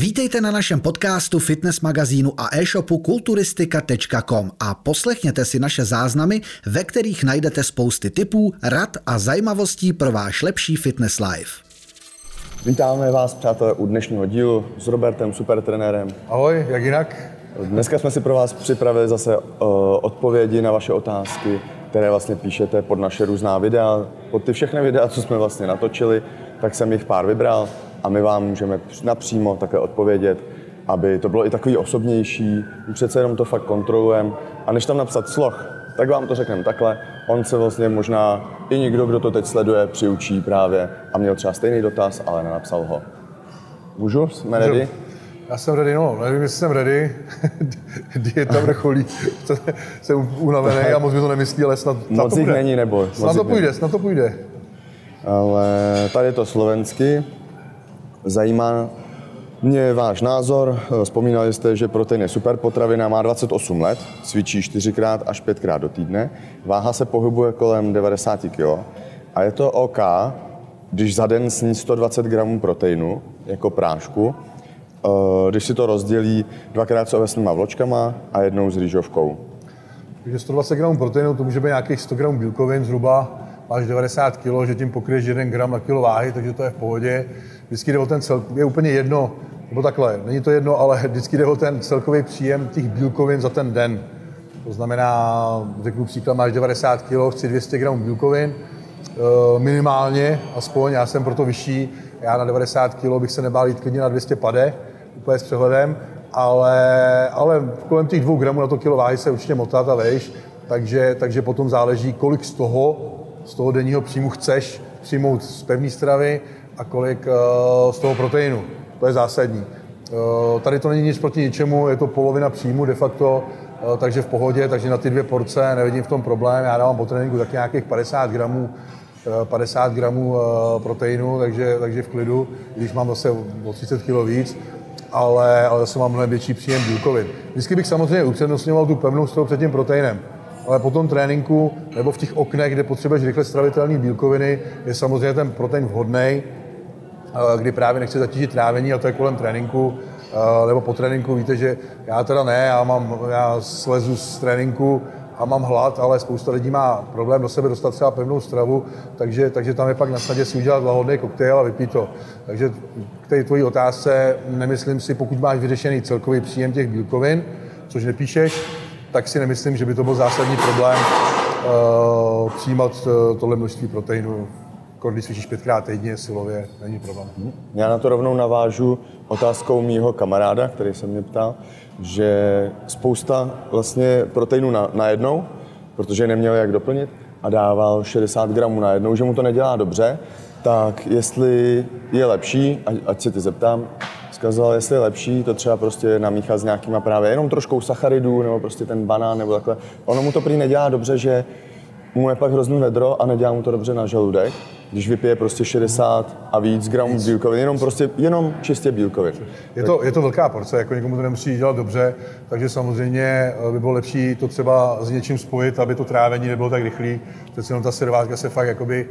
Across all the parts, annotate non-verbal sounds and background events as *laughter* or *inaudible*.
Vítejte na našem podcastu, fitness magazínu a e-shopu kulturistika.com a poslechněte si naše záznamy, ve kterých najdete spousty tipů, rad a zajímavostí pro váš lepší fitness life. Vítáme vás, přátelé, u dnešního dílu s Robertem, supertrenérem. Ahoj, jak jinak? Dneska jsme si pro vás připravili zase uh, odpovědi na vaše otázky, které vlastně píšete pod naše různá videa. Pod ty všechny videa, co jsme vlastně natočili, tak jsem jich pár vybral a my vám můžeme napřímo také odpovědět, aby to bylo i takový osobnější, přece jenom to fakt kontrolujeme. A než tam napsat sloh, tak vám to řekneme takhle. On se vlastně možná i někdo, kdo to teď sleduje, přiučí právě a měl třeba stejný dotaz, ale nenapsal ho. Můžu? Jsme ready? Já jsem ready, no, nevím, jestli jsem ready. *laughs* Dieta vrcholí. jsem unavený a moc mi to nemyslí, ale snad, snad moc to půjde. není, nebo? Snad to půjde, snad to půjde. Ale tady je to slovensky. Zajímá mě váš názor. Vzpomínali jste, že protein je super potravina, má 28 let, cvičí 4x až 5x do týdne, váha se pohybuje kolem 90 kg a je to OK, když za den sní 120 gramů proteinu jako prášku, eh, když si to rozdělí dvakrát s ovesnýma vločkama a jednou s rýžovkou. Takže 120 gramů proteinu, to může být nějakých 100 gramů bílkovin zhruba, máš 90 kg, že tím pokryješ 1 gram na kilo váhy, takže to je v pohodě. Vždycky jde o ten cel, je úplně jedno, nebo takhle, není to jedno, ale vždycky jde o ten celkový příjem těch bílkovin za ten den. To znamená, řeknu příklad, máš 90 kg, chci 200 gramů bílkovin, eh, minimálně, aspoň, já jsem proto vyšší, já na 90 kg bych se nebál jít klidně na 200 pade, úplně s přehledem, ale, ale kolem těch dvou gramů na to kilo váhy se určitě motat a vejš, takže, takže potom záleží, kolik z toho, z toho denního příjmu chceš přijmout z pevné stravy a kolik uh, z toho proteinu. To je zásadní. Uh, tady to není nic proti ničemu, je to polovina příjmu de facto, uh, takže v pohodě, takže na ty dvě porce nevidím v tom problém. Já dávám po tréninku tak nějakých 50 gramů 50 gramů proteinu, takže, takže v klidu, když mám zase o 30 kg víc, ale, ale zase mám mnohem větší příjem bílkovin. Vždycky bych samozřejmě upřednostňoval tu pevnou stravu před tím proteinem, ale po tom tréninku nebo v těch oknech, kde potřebuješ rychle stravitelné bílkoviny, je samozřejmě ten protein vhodný, kdy právě nechci zatížit trávení, a to je kolem tréninku, nebo po tréninku, víte, že já teda ne, já, mám, já slezu z tréninku a mám hlad, ale spousta lidí má problém do sebe dostat třeba pevnou stravu, takže, takže tam je pak na snadě si udělat lahodný koktejl a vypít to. Takže k té tvojí otázce nemyslím si, pokud máš vyřešený celkový příjem těch bílkovin, což nepíšeš, tak si nemyslím, že by to byl zásadní problém uh, přijímat uh, tohle množství proteinu když cvičíš pětkrát týdně silově, není problém. Já na to rovnou navážu otázkou mýho kamaráda, který se mě ptal, že spousta vlastně proteinu na, na jednou, protože neměl jak doplnit a dával 60 gramů na jednou, že mu to nedělá dobře, tak jestli je lepší, ať se ty zeptám, zkazoval, jestli je lepší to třeba prostě namíchat s nějakýma právě jenom troškou sacharidů, nebo prostě ten banán, nebo takhle. Ono mu to prý nedělá dobře, že mu je pak hrozný vedro a nedělá mu to dobře na žaludek, když vypije prostě 60 a víc gramů bílkovin, jenom prostě, jenom čistě bílkovin. Je to, je to velká porce, jako někomu to nemusí dělat dobře, takže samozřejmě eh, by bylo lepší to třeba s něčím spojit, aby to trávení nebylo tak rychlé. Přece jenom ta servátka se fakt jakoby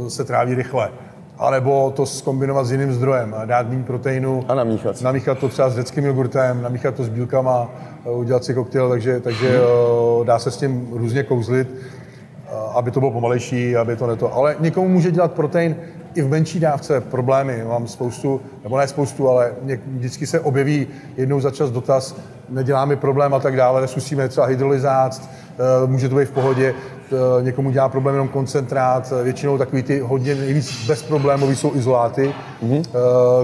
uh, se tráví rychle anebo to skombinovat s jiným zdrojem, dát méně proteinu. A namíchat. Namíchat to třeba s řeckým jogurtem, namíchat to s bílkama, eh, udělat si koktejl, takže, takže hmm. dá se s tím různě kouzlit, eh, aby to bylo pomalejší, aby to neto. Ale někomu může dělat protein i v menší dávce problémy. Mám spoustu, nebo ne spoustu, ale vždycky se objeví jednou za čas dotaz, nedělá mi problém a tak dále, zkusíme třeba hydrolyzát, může to být v pohodě. Eh, někomu dělá problém jenom koncentrát, eh, většinou takový ty hodně nejvíc bezproblémový jsou izoláty, mm-hmm.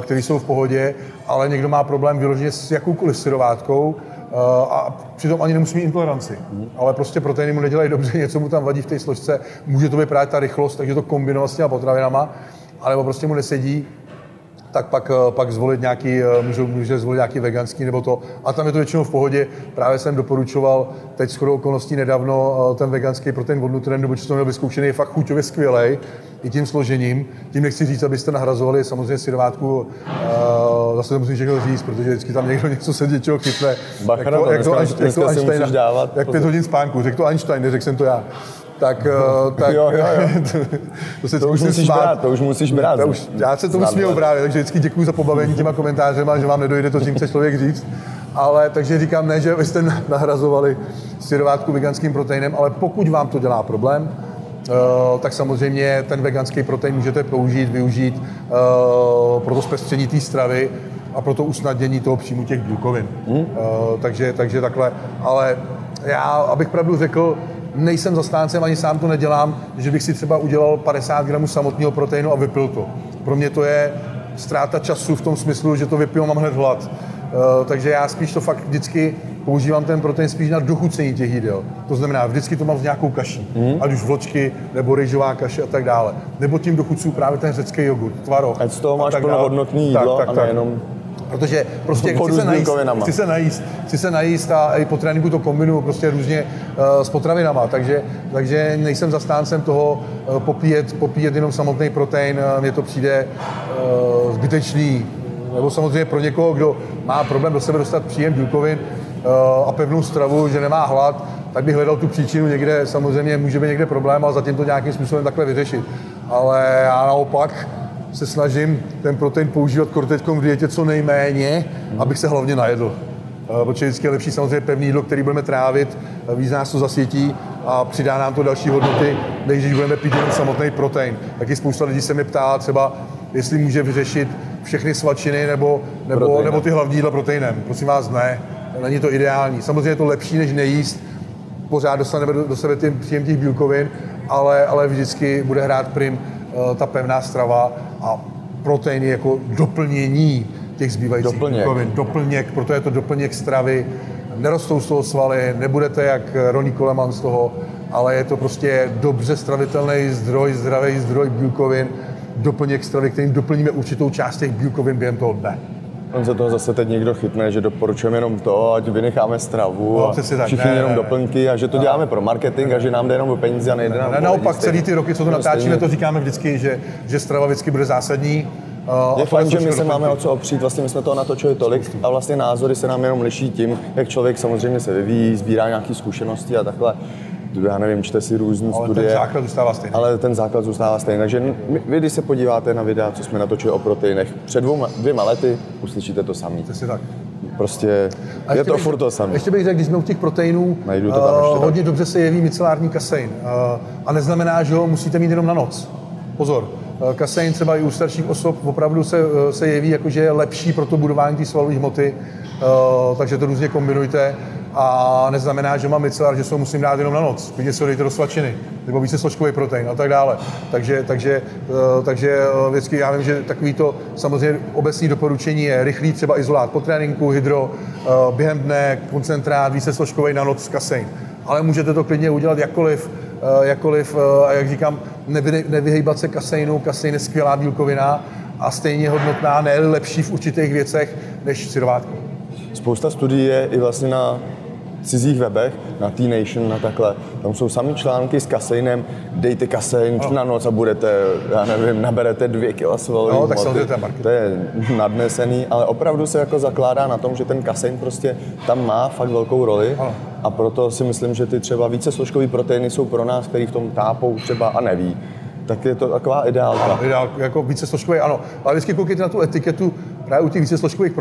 které jsou v pohodě, ale někdo má problém vyloženě s jakoukoliv syrovátkou, a přitom ani nemusí mít intoleranci. Mm. Ale prostě proteiny mu nedělají dobře, *laughs* něco mu tam vadí v té složce, může to být právě ta rychlost, takže to kombinovat s těma potravinama, alebo prostě mu nesedí tak pak, eh, pak zvolit nějaký, eh, může, může zvolit nějaký veganský nebo to. A tam je to většinou v pohodě. Právě jsem doporučoval teď skoro okolností nedávno eh, ten veganský protein od Nutrendu, protože to měl vyzkoušený, je fakt chuťově skvělý i tím složením. Tím nechci říct, abyste nahrazovali samozřejmě syrovátku, uh, zase to musím všechno říct, protože vždycky tam někdo něco se něčeho chytne. Bacha jak to, jak to, jak to Einstein, dávat. Jak pět hodin spánku, řekl to Einstein, neřekl jsem to já. Tak, eh, tak Jo, jo, jo. *laughs* to, to, se To už musíš smát. brát, to už musíš brát. To už, já se tomu směju právě, takže vždycky děkuji za pobavení těma komentářema, že vám nedojde to, čím chce člověk říct. Ale takže říkám ne, že vy jste nahrazovali syrovátku veganským proteinem, ale pokud vám to dělá problém, eh, tak samozřejmě ten veganský protein můžete použít, využít eh, pro to zpestření té stravy a pro to usnadnění toho příjmu těch bílkovin. Hmm. Takže, takže takhle. Ale já, abych pravdu řekl, nejsem zastáncem, ani sám to nedělám, že bych si třeba udělal 50 gramů samotného proteinu a vypil to. Pro mě to je ztráta času v tom smyslu, že to vypiju, mám hned hlad. Eh, takže já spíš to fakt vždycky používám ten protein spíš na dochucení těch jídel. To znamená, vždycky to mám s nějakou kaší, mm. ať už vločky, nebo rýžová kaše a tak dále. Nebo tím dochucuju právě ten řecký jogurt, tvaroh. Ať z toho máš tak plnohodnotný jídlo a nejenom Protože prostě chci se, najíst, chci se najíst, chci se najíst a i po tréninku to kombinuju prostě různě uh, s potravinama, takže, takže nejsem zastáncem toho uh, popíjet, popíjet jenom samotný protein, uh, mně to přijde uh, zbytečný, nebo samozřejmě pro někoho, kdo má problém do sebe dostat příjem bílkovin a pevnou stravu, že nemá hlad, tak bych hledal tu příčinu někde, samozřejmě může být někde problém, ale zatím to nějakým způsobem takhle vyřešit. Ale já naopak se snažím ten protein používat kor teďkom v dietě co nejméně, abych se hlavně najedl. Eh, Protože vždycky je lepší samozřejmě pevné jídlo, který budeme trávit, eh, víc nás to zasvětí a přidá nám to další hodnoty, než když budeme pít jenom samotný protein. Taky spousta lidí se mě ptá třeba, jestli může vyřešit všechny svačiny nebo, nebo, Proteinem. nebo ty hlavní jídla proteinem. Prosím vás, ne. Není to ideální. Samozřejmě je to lepší, než nejíst, pořád dostaneme do, do sebe tím příjem těch bílkovin, ale, ale vždycky bude hrát prim ta pevná strava a proteiny jako doplnění těch zbývajících Doplněk. bílkovin. Doplněk, proto je to doplněk stravy. Nerostou z toho svaly, nebudete jak Ronnie Coleman z toho, ale je to prostě dobře stravitelný zdroj, zdravý zdroj bílkovin, doplněk stravy, kterým doplníme určitou část těch bílkovin během toho dne. On se toho zase teď někdo chytne, že doporučujeme jenom to, ať vynecháme stravu No, a tak. všichni Ne, jenom ne, ne. doplňky a že to děláme pro marketing a že nám jde jenom o peníze a nejde nám Ne, naopak celý ty roky, co to No, natáčíme, to říkáme vždycky, že, že strava vždycky bude zásadní. Uh, Je fajn, že my se máme o co opřít, vlastně my jsme toho natočili tolik a vlastně názory se nám jenom liší tím, jak člověk samozřejmě se vyvíjí, sbírá nějaké zkušenosti a takhle. Já nevím, čte si různé Ale studie. ten základ zůstává stejný. Ale ten základ zůstává stejný. Takže my- vy, když se podíváte na videa, co jsme natočili o proteinech před dvěma, dvěma lety, uslyšíte to samý. Přesně tak. Prostě A je to bych- furt to samé. Ještě bych řekl, když jsme u těch proteinů, Najdu to tam ještě hodně dobře se jeví micelární kasein. Uh, a neznamená, že ho musíte mít jenom na noc. Pozor, eh, kasein třeba i u starších osob opravdu se, se jeví jako, že je lepší pro to budování té svalové hmoty, uh, takže to různě kombinujte. A neznamená, že mám micelár, že se ho musím dát jenom na noc. Klidně si ho dejte do svačiny, nebo více složkový protein a tak dále. Takže, takže, eh, takže eh, vždycky já vím, že takový to samozřejmě obecní doporučení je rychlý třeba izolát po tréninku, hydro, eh, během dne, koncentrát, více složkový na noc, kasein. Ale můžete to klidně udělat jakkoliv, jakkoliv a jak říkám, nevy, nevyhejbat se kaseinu, kasein je skvělá bílkovina a stejně hodnotná, ne lepší v určitých věcech než syrovátko. Spousta studií je i vlastně na cizích webech, na T-Nation, na takhle. Tam jsou samý články s kaseinem, dejte kasein na noc a budete, já nevím, naberete dvě kila svalový No, tak samozřejmě to je marketing. To je nadnesený, ale opravdu se jako zakládá na tom, že ten kasein prostě tam má fakt velkou roli. Ano. A proto si myslím, že ty třeba více složkový proteiny jsou pro nás, který v tom tápou třeba a neví. Tak je to taková ideálka. Ano, ideál, jako více složkový, ano. Ale vždycky koukejte na tu etiketu, právě u těch více složkových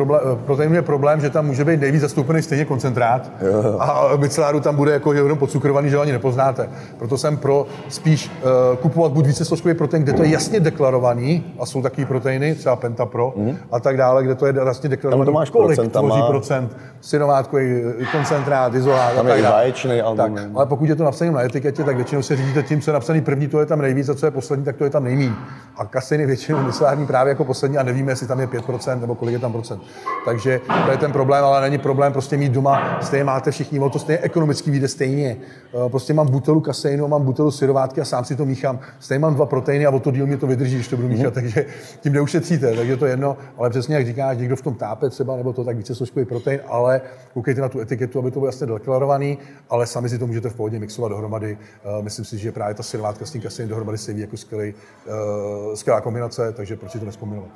proteinů je problém, že tam může být nejvíc zastoupený stejně koncentrát a miceláru tam bude jako jenom podcukrovaný, že ho ani nepoznáte. Proto jsem pro spíš uh, kupovat buď více složkový protein, kde to je jasně deklarovaný, a jsou takový proteiny, třeba Pentapro mm. a tak dále, kde to je jasně deklarovaný, Tam to máš kolik procentama. tvoří procent, syrovátkový koncentrát, izolát Tam a tak dále. vaječný Tak, ale pokud je to napsané na etiketě, tak většinou se řídíte tím, co je napsané první, to je tam nejvíc, a co je poslední, tak to je tam nejméně. A kasein je většinou micelární právě jako poslední a nevíme, jestli tam je 5% nebo kolik je tam procent. Takže to je ten problém, ale není problém prostě mít doma, stejně máte všichni, ono to stejně ekonomicky vyjde stejně. Eh, Prostě mám butelu kaseinu, mám butelu syrovátky a sám si to míchám. Stejně mám dva proteiny a o to díl mě to vydrží, když to budu míchat, takže tím neušetříte, takže to je jedno. Ale přesně jak říkáš, někdo v tom tápe třeba, nebo to tak více složkový protein, ale koukejte na tu etiketu, aby to bylo jasně deklarovaný, ale sami si to můžete v pohodě mixovat dohromady. Eh, Myslím si, že právě ta syrovátka s tím kaseinem dohromady se jako skvělý, uh, skvělá kombinace, takže proč si to neskombinovat?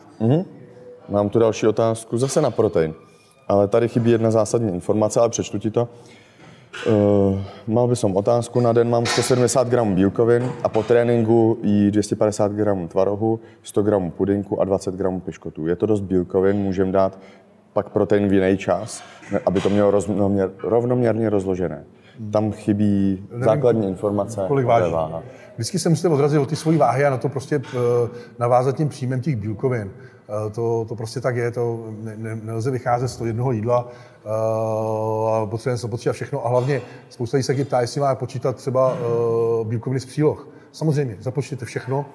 Mám tu další otázku, zase na protein. Ale tady chybí jedna zásadní informace, ale přečtu ti to. Uh, mal by som otázku na den, mám 170 gramů bílkovin a po tréninku jí 250 gramů tvarohu, 100 gramů pudinku a 20 gramů piškotů. Je to dost bílkovin, můžeme dát pak protein v jiný čas, aby to mělo rovnoměr, rovnoměrně rozložené. Tam chybí Nevím, základní informace. Kolik váží. Váha. Vždycky se musíte odrazit od ty svojí váhy a na to prostě eh, navázat tím příjmem těch bílkovin. Eh, to, to prostě tak je, to ne, ne, nelze vycházet z toho jednoho jídla, uh, potřebujeme se počítat všechno a hlavně spousta lidí se ptá, jestli má počítat třeba uh, bílkoviny z příloh. Samozřejmě, započtěte všechno,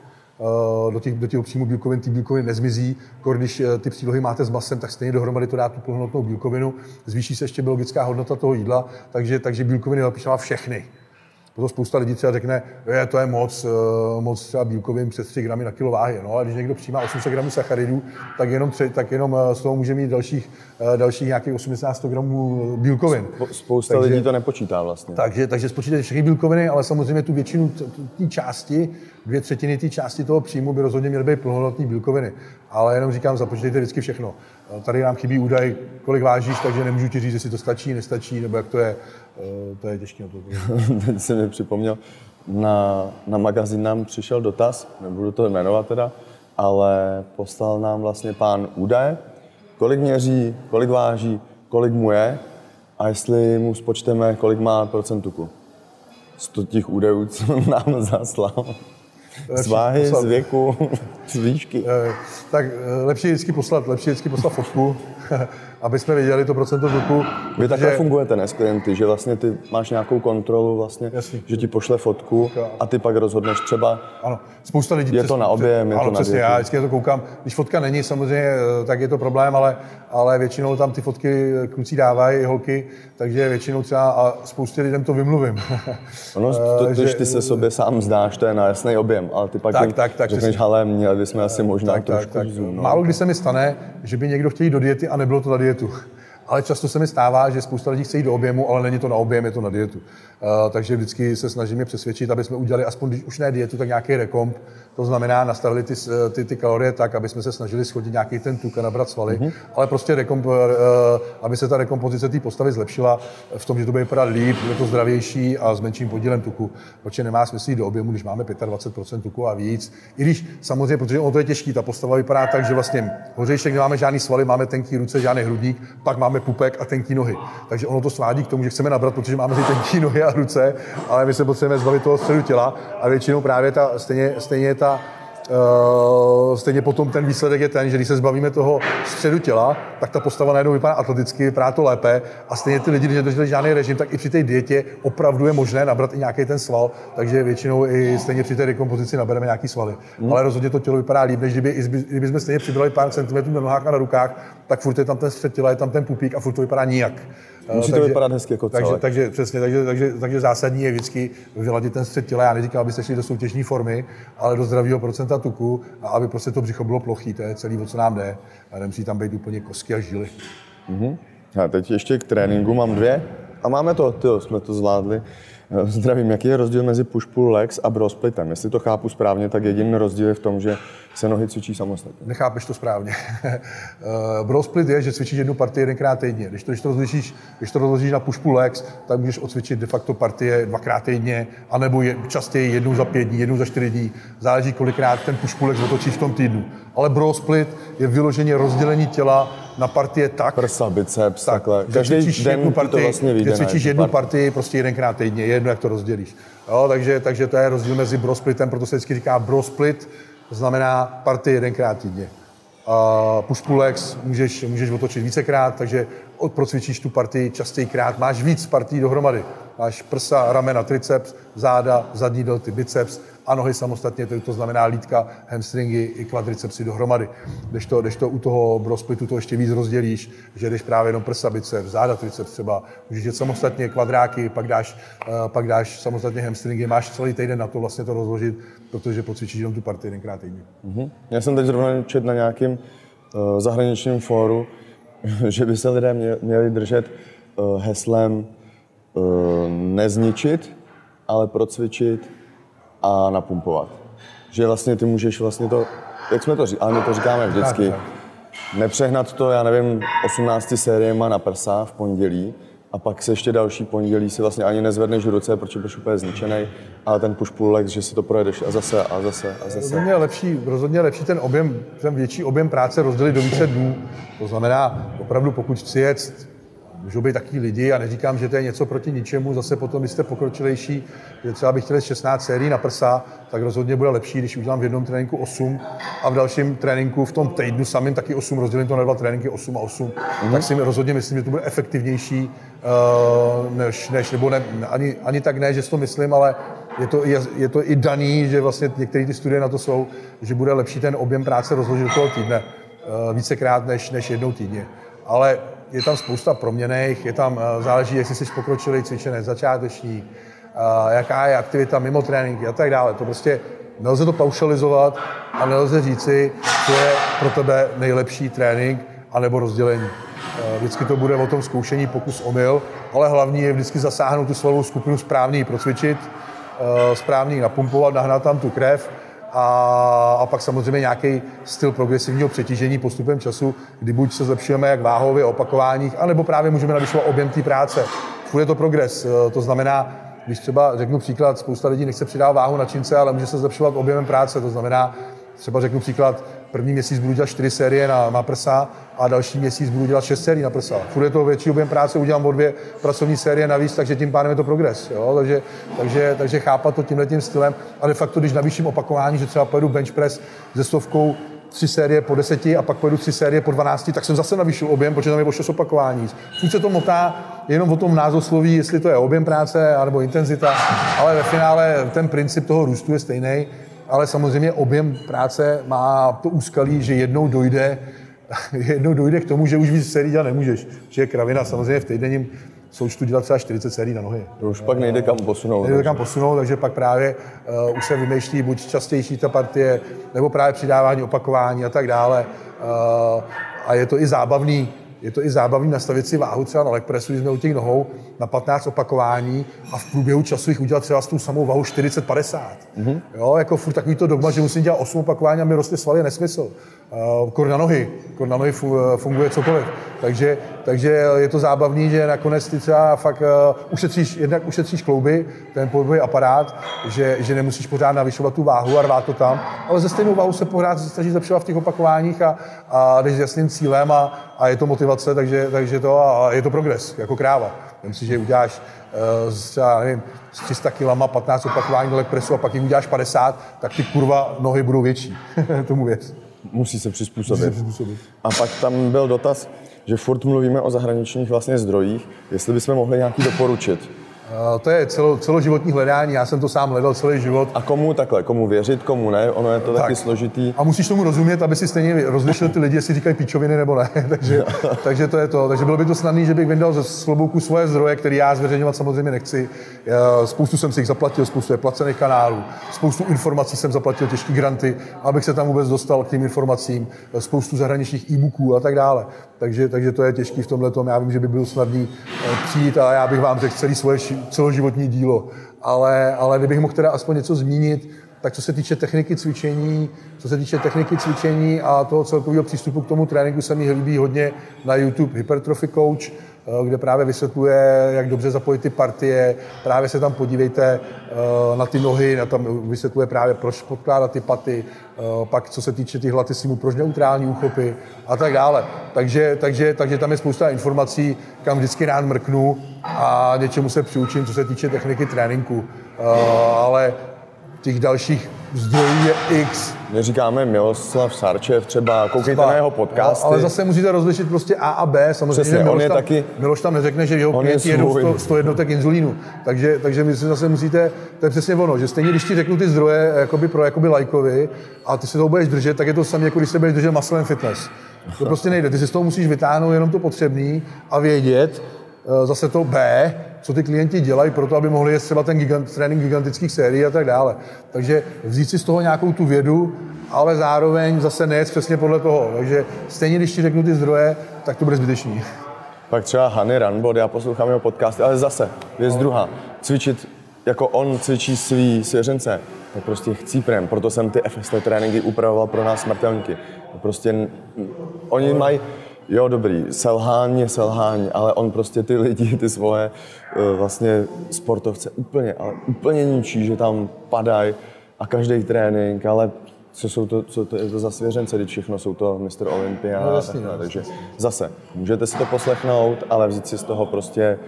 do, těch, do těch příjmů bílkovin ty bílkoviny nezmizí. Když ty přílohy máte s masem, tak stejně dohromady to dá tu plnohodnotnou bílkovinu. Zvýší se ještě biologická hodnota toho jídla, takže, takže bílkoviny napíšeme všechny. Proto spousta lidí třeba řekne, že to je moc, eh, moc třeba bílkovin přes 3 gramy na kilo váhy. No, ale když někdo přijímá 800 gramů sacharidů, tak jenom, tři, tak jenom eh, z toho může mít dalších, eh, dalších nějakých 80 gramů bílkovin. Spousta takže, lidí to nepočítá vlastně. Takže, takže spočítáte všechny bílkoviny, ale samozřejmě tu většinu té části, dvě třetiny té části toho příjmu by rozhodně měly být plnohodnotné bílkoviny. Ale jenom říkám, započítejte vždycky všechno. Tady nám chybí údaj, kolik vážíš, takže nemůžu ti říct, jestli to stačí, nestačí, nebo jak to je. Eh, to je těžké na to. Teď *laughs* se mi připomněl, na, na magazín nám přišel dotaz, nebudu to jmenovat teda, ale poslal nám vlastně pán údaje, kolik měří, kolik váží, kolik mu je a jestli mu spočteme, kolik má procent tuku. Z těch údajů, co *laughs* nám zaslal. Z váhy, z věku, *laughs* z výšky. Eh, tak eh, lepší vždycky poslat, lepší vždycky poslat fotku, aby jsme viděli to procento tuku. Vy takhle že... fungujete ne s klienty, že vlastně ty máš nějakou kontrolu vlastně, Jasný. že ti pošle fotku a ty pak rozhodneš třeba, ano. Spousta lidí je to na objem, je ano, to přesně, na já vždycky to koukám. Když fotka není, samozřejmě, eh, tak je to problém, ale, ale většinou tam ty fotky kluci dávají, holky, takže většinou třeba a spoustě lidem to vymluvím. *laughs* Ono, to, že, ty se sobě sám zdáš, to je na jasný objem, ale ty pak tak, jim tak, tak, řekneš, ale měli bychom asi možná tak, trošku tak, tak. Zoom, no. Málo kdy se mi stane, že by někdo chtěl do diety a nebylo to na dietu. Ale často se mi stává, že spousta lidí chce jít do objemu, ale není to na objem, je to na dietu. Uh, takže vždycky se snažíme přesvědčit, aby jsme udělali aspoň, když už ne dietu, tak nějaký rekomp. To znamená, nastavili ty, ty, ty kalorie tak, aby jsme se snažili schodit nějaký ten tuk a nabrat svaly, mm-hmm. ale prostě rekomp, uh, aby se ta rekompozice té postavy zlepšila v tom, že to bude vypadat líp, bude to zdravější a s menším podílem tuku. Protože nemá smysl jít do objemu, když máme 25% tuku a víc. I když samozřejmě, protože ono to je těžké, ta postava vypadá tak, že vlastně hořejšek nemáme žádný svaly, máme tenký ruce, žádný hrudník, pak máme pupek a tenký nohy. Takže ono to svádí k tomu, že chceme nabrat, protože máme ty tenký nohy a ruce, ale my se potřebujeme zbavit toho středu těla a většinou právě ta, stejně, stejně ta, Uh, stejně potom ten výsledek je ten, že když se zbavíme toho středu těla, tak ta postava najednou vypadá atleticky, vypadá to lépe a stejně ty lidi, když nedrželi žádný režim, tak i při té dietě opravdu je možné nabrat i nějaký ten sval, takže většinou i stejně při té rekompozici nabereme nějaký svaly. Hmm. Ale rozhodně to tělo vypadá líp, než kdyby, kdyby jsme stejně přibrali pár centimetrů na nohách a na rukách, tak furt je tam ten střed těla, je tam ten pupík a furt to vypadá nijak. Musí takže, to vypadat hezky jako takže, takže, přesně, takže, takže, takže, zásadní je vždycky vyladit ten střed těla. Já neříkám, abyste šli do soutěžní formy, ale do zdravého procenta tuku a aby prostě to břicho bylo plochý, to je celý, o co nám jde. A nemusí tam být úplně kostky a žily. Mm-hmm. A teď ještě k tréninku mám dvě a máme to, tyjo, jsme to zvládli. *laughs* Zdravím, jaký je rozdíl mezi push-pull legs a bro splitem? Jestli to chápu správně, tak jediný rozdíl je v tom, že se nohy cvičí samostatně. Nechápeš to správně. *laughs* Eh, bro split je, že cvičíš jednu partii jedenkrát týdně. Když to, když to, rozlišíš, když to rozložíš na push-pull legs, tak můžeš odcvičit de facto partie dvakrát týdně, anebo je, častěji jednou za pět dní, jednou za čtyři dní. Záleží, kolikrát ten push-pull legs otočíš v tom týdnu. Ale bro split je vyloženě rozdělení těla na partie tak. Prsa, biceps, tak, takhle. Každý den jednu partii, to vlastně vyjde cvičíš jednu partii. prostě jedenkrát týdně, jedno jak to rozdělíš. Jo, takže, takže to je rozdíl mezi brosplitem, proto se vždycky říká brosplit, to znamená partii jedenkrát týdně. Uh, push pull legs můžeš, můžeš otočit vícekrát, takže procvičíš tu partii častějkrát, máš víc partí dohromady. Máš prsa, ramena, triceps, záda, zadní delty, biceps a nohy samostatně, tedy to znamená lítka, hamstringy i kvadricepsy dohromady. Když to, když to u toho brosplitu to ještě víc rozdělíš, že jdeš právě jenom prsa, biceps, záda, triceps třeba, můžeš jít samostatně kvadráky, pak dáš, uh, pak dáš samostatně hamstringy, máš celý týden na to vlastně to rozložit, protože pocvičíš jenom tu partii jedenkrát týdně. Mm-hmm. Já jsem teď zrovna čet na nějakém uh, zahraničním fóru, *laughs* že by se lidé měli držet uh, heslem nezničit, ale procvičit a napumpovat. Že vlastně ty můžeš vlastně to, jak jsme to říkali, ale my to říkáme vždycky, nepřehnat to, já nevím, 18 sériema na prsa v pondělí, a pak se ještě další pondělí si vlastně ani nezvedneš ruce, protože budeš úplně zničený, a ten push pull legs, že si to projedeš a zase a zase a zase. Rozhodně lepší, rozhodně lepší ten objem, ten větší objem práce rozdělit do více dnů. To znamená, opravdu pokud chci jet můžou být taky lidi a neříkám, že to je něco proti ničemu, zase potom, když jste pokročilejší, že třeba bych chtěl 16 sérií na prsa, tak rozhodně bude lepší, když udělám v jednom tréninku 8 a v dalším tréninku v tom týdnu samým taky 8, rozdělím to na dva tréninky 8 a 8, mm-hmm. tak si rozhodně myslím, že to bude efektivnější, uh, než, než nebo ne, ani, ani tak ne, že si to myslím, ale je to, je, je to i daný, že vlastně některé ty studie na to jsou, že bude lepší ten objem práce rozložit do toho týdne uh, vícekrát než, než jednou týdně. Ale je tam spousta proměných, je tam, eh, záleží, jestli jsi pokročilý cvičenec, začáteční, eh, jaká je aktivita mimo tréninky a tak dále. To prostě nelze to paušalizovat a nelze říci, co je pro tebe nejlepší trénink anebo rozdělení. Eh, vždycky to bude o tom zkoušení, pokus, omyl, ale hlavní je vždycky zasáhnout tu svalovou skupinu správný procvičit, správný napumpovat, nahnat tam tu krev a, a pak samozřejmě nějaký styl progresivního přetížení postupem času, kdy buď se zlepšujeme jak váhově, opakováních, anebo právě můžeme navyšovat objem té práce. Je to progres, e, to znamená, když třeba řeknu příklad, spousta lidí nechce přidávat váhu na čince, ale může se zlepšovat objemem práce, to znamená, třeba řeknu příklad, první měsíc budu dělat čtyři série na, na prsa a další měsíc budu dělat šest sérií na prsa. Furt je to větší objem práce, udělám o dvě pracovní série navíc, takže tím pádem je to progres. Jo? Takže, takže, takže chápat to tímhle tím stylem, ale de facto, když navýším opakování, že třeba pojedu bench press se stovkou tři série po deseti a pak pojedu tři série po dvanácti, tak jsem zase navýšil objem, protože tam je o šest opakování. Furt se to motá jenom o tom názosloví, jestli to je objem práce nebo intenzita, ale ve finále ten princip toho růstu je stejný ale samozřejmě objem práce má to úskalí, že jednou dojde, *laughs* jednou dojde k tomu, že už víc sérií dělat nemůžeš. Že je kravina samozřejmě v týdenním součtu dělat třeba 40 sérií na nohy. To už pak nejde kam posunout. Nejde kam posunout, takže pak právě uh, už se vymýšlí buď častější ta partie, nebo právě přidávání, opakování a tak dále. Uh, a je to i zábavný, je to i zábavný nastavit si váhu třeba na leg pressu, když jsme u těch nohou, na 15 opakování a v průběhu času jich udělat třeba s tou samou váhu 40-50. Mm-hmm. Jo, jako furt takový to dogma, že musím dělat 8 opakování a mi roste svaly, je nesmysl. Uh, kor na nohy, kor na nohy funguje cokoliv. Takže, takže je to zábavný, že nakonec ty třeba fakt uh, ušetříš, jednak ušetříš klouby, ten pohybový aparát, že, že nemusíš pořád navyšovat tu váhu a rvát to tam, ale ze stejnou váhu se pořád snaží zlepšovat v těch opakováních a, a jdeš s jasným cílem a, a je to motivace, takže, takže to a je to progres, jako kráva. Myslím že uděláš uh, s, nevím, s 300 kg 15 opakování do presu a pak jim uděláš 50, tak ty kurva nohy budou větší. *laughs* Tomu věc. Musí se přizpůsobit. Musí se přizpůsobit. A pak tam byl dotaz, že furt mluvíme o zahraničních vlastně zdrojích, jestli bychom mohli nějaký doporučit. Eh, to je celo, celoživotní hledání, já jsem to sám hledal celý život. A komu takhle, komu věřit, komu ne, ono je to tak. taky složitý. A musíš tomu rozumět, aby si stejně rozlišil ty lidi, jestli říkají píčoviny nebo ne. *laughs* takže, *laughs* takže to je to. Takže bylo by to snadné, že bych vydal ze slobouku svoje zdroje, které já zveřejňovat samozřejmě nechci. Spoustu jsem si jich zaplatil, spoustu je placených kanálů, spoustu informací jsem zaplatil, těžké granty, abych se tam vůbec dostal k těm informacím, spoustu zahraničních e-booků a tak dále. Takže, takže to je těžké v tomhle tom. Já vím, že by bylo snadné eh, přijít a já bych vám řekl celý svoje celoživotní dílo. Ale, ale kdybych mohl teda aspoň něco zmínit, tak co se týče techniky cvičení, co se týče techniky cvičení a toho celkového přístupu k tomu tréninku se mi líbí hodně na YouTube Hypertrophy Coach, kde právě vysvětluje, jak dobře zapojit ty partie. Právě se tam podívejte eh, na ty nohy, na tam vysvětluje právě, proč podkládat ty paty, eh, pak co se týče těch latisimů, proč neutrální úchopy a tak dále. Takže, takže, takže tam je spousta informací, kam vždycky rád mrknu a něčemu se přiučím, co se týče techniky tréninku. Ale těch dalších zdrojů je X. My říkáme Miloslav Sarčev třeba, koukejte třeba, na jeho podcasty. Ale zase musíte rozlišit prostě A a B. Samozřejmě, Přesně, Miloš, on je tam, taky, Miloš tam neřekne, že jeho klienti jedou 100, 100 jednotek inzulínu. Takže, takže my si zase musíte, to je přesně ono, že stejně když ti řeknu ty zdroje jakoby pro jakoby lajkovi a ty se toho budeš držet, tak je to samé, jako když se budeš držet muscle fitness. To prostě nejde. Ty si z toho musíš vytáhnout jenom to potřebný a vědět, zase to B, co ty klienti dělají pro to, aby mohli jet třeba ten gigant, trénink gigantických sérií a tak dále. Takže vzít si z toho nějakou tu vědu, ale zároveň zase nejet přesně podle toho. Takže stejně, když ti řeknu ty zdroje, tak to bude zbytečný. Pak třeba Hany Ranbod, já poslouchám jeho podcasty, ale zase, věc druhá. Cvičit, jako on cvičí svý svěřence, tak prostě chcíprem. Proto jsem ty FST tréninky upravoval pro nás smrtelníky. Prostě oni mají jo, dobrý, selhání je selhání, ale on prostě ty lidi, ty svoje eh, vlastně sportovce úplně, ale úplně ničí, že tam padají a každý trénink, ale co jsou to, co to je to za svěřence, když všechno jsou to Mr. Olympia No, jasně, takhle, no, takže zase, můžete si to poslechnout, ale vzít si z toho prostě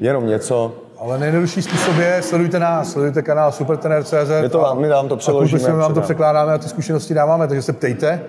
jenom něco, Ale nejjednodušší způsob je, sledujte nás, sledujte kanál supertener.cz. My to vám- my vám to přeložíme A my vám to překládáme a ty zkušenosti dáváme, takže se ptejte,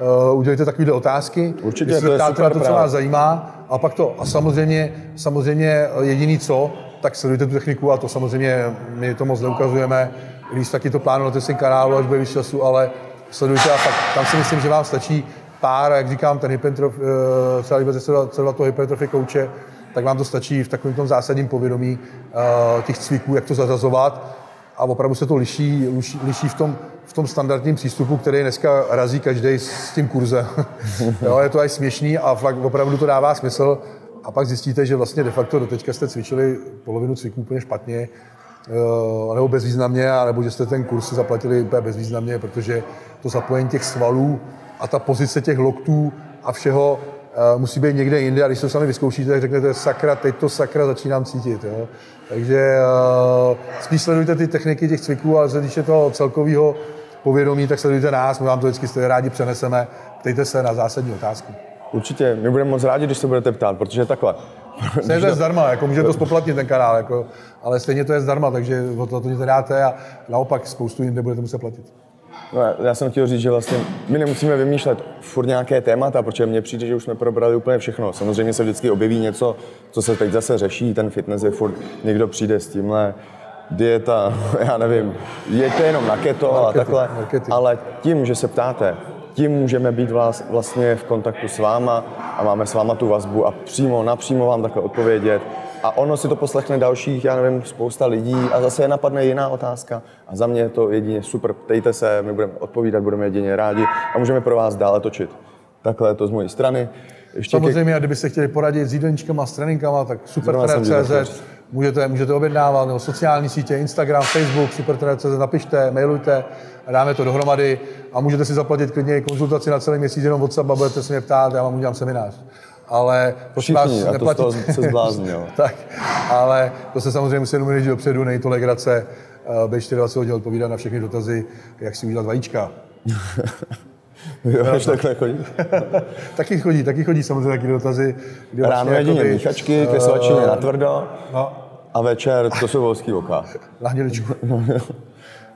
uh, udělejte takovéhle otázky. Určitě, jestli to se je super na to, co vás zajímá. A pak to, a samozřejmě, samozřejmě jediný co, tak sledujte tu techniku a to samozřejmě my to moc neukazujeme. Když taky to plánujete si kanálu, až bude víc času, ale sledujte a fakt, tam si myslím, že vám stačí pár, jak říkám, ten hypertrof, eh, třeba líbí se celá toho hypertrofy kouče, tak vám to stačí v takovém tom zásadním povědomí eh, těch cviků, jak to zařazovat a opravdu se to liší, liší, liší v, tom, v tom standardním přístupu, který dneska razí každý s tím kurzem. *laughs* jo, je to až směšný a fakt opravdu to dává smysl a pak zjistíte, že vlastně de facto doteďka jste cvičili polovinu cviků úplně špatně, eh, nebo bezvýznamně, nebo že jste ten kurz zaplatili úplně bezvýznamně, protože to zapojení těch svalů a ta pozice těch loktů a všeho eh, musí být někde jinde a když to sami vyzkoušíte, tak řeknete sakra, teď to sakra začínám cítit. Jo? Takže uh, spíš sledujte ty techniky těch cviků, ale co týče toho celkového povědomí, tak sledujte nás, my vám to vždycky rádi přeneseme. Ptejte se na zásadní otázky. určitě, my budeme moc rádi, když se budete ptát, protože takhle. *laughs* Stejně to je zdarma, jako můžete to spoplatnit ten kanál, jako, ale stejně to je zdarma, takže o to, to nic nedáte a naopak spoustu jinde budete muset platit. No, já- jsem chtěl říct, že vlastně my nemusíme vymýšlet furt nějaké témata, protože mně přijde, že už jsme probrali úplně všechno. Samozřejmě se vždycky objeví něco, co se teď zase řeší, ten fitness je furt, někdo přijde s tímhle, dieta, *laughs* já nevím, jeďte jenom na keto a Marketing, takhle, marketing. ale tím, že se ptáte, tím můžeme být vás, vlastně v kontaktu s váma a máme s váma tu vazbu a přímo, napřímo vám takhle odpovědět. A ono si to poslechne dalších, já nevím, spousta lidí a zase je napadne jiná otázka. A za mě je to jedině super, ptejte se, my budeme odpovídat, budeme jedině rádi a můžeme pro vás dále točit. Takhle je to z mojí strany. Ještě ke- Samozřejmě, a kdybyste chtěli poradit s jídelníčkama, s tréninkama, tak jídelníčkař. Můžete, můžete objednávat, nebo sociální sítě, Instagram, Facebook, supertrener.cz, napište, mailujte, dáme to dohromady a můžete si zaplatit klidně konzultaci na celý měsíc jenom WhatsApp a budete se mě ptát, já vám udělám seminář. Ale prosím Všichni, vás, a to se zbláznil. *laughs* tak, ale to se samozřejmě musí jenom dopředu, není to legrace. Eh, B24 hodin odpovídá na všechny dotazy, jak si udělat vajíčka. *laughs* Jo, až takhle chodí. *laughs* Taky chodí, taky chodí samozřejmě taky dotazy. Kdy Ráno jedině jakoby, míchačky, eh, kreselačiny na tvrdo No, a večer to jsou volský oka. na hnědečku. *laughs*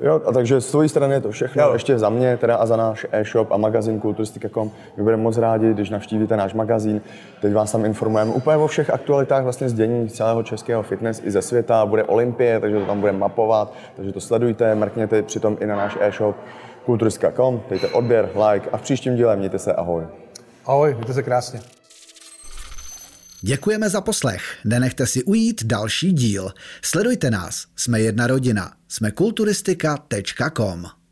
Jo, a takže z tvojí strany je to všechno. Jo. Ještě za mě teda a za náš e-shop a magazín kulturistika.com. My budeme moc rádi, když navštívíte náš magazín. Teď vás tam informujeme úplně o všech aktualitách vlastně z dění celého českého fitness i ze světa. Bude Olympie, takže to tam budeme mapovat. Takže to sledujte, mrkněte přitom i na náš e-shop kulturistika.com. Dejte odběr, like a v příštím díle mějte se ahoj. Ahoj, mějte se krásně. Děkujeme za poslech. Nenechte si ujít další díl. Sledujte nás. Jsme jedna rodina. Jsme kulturistika.com.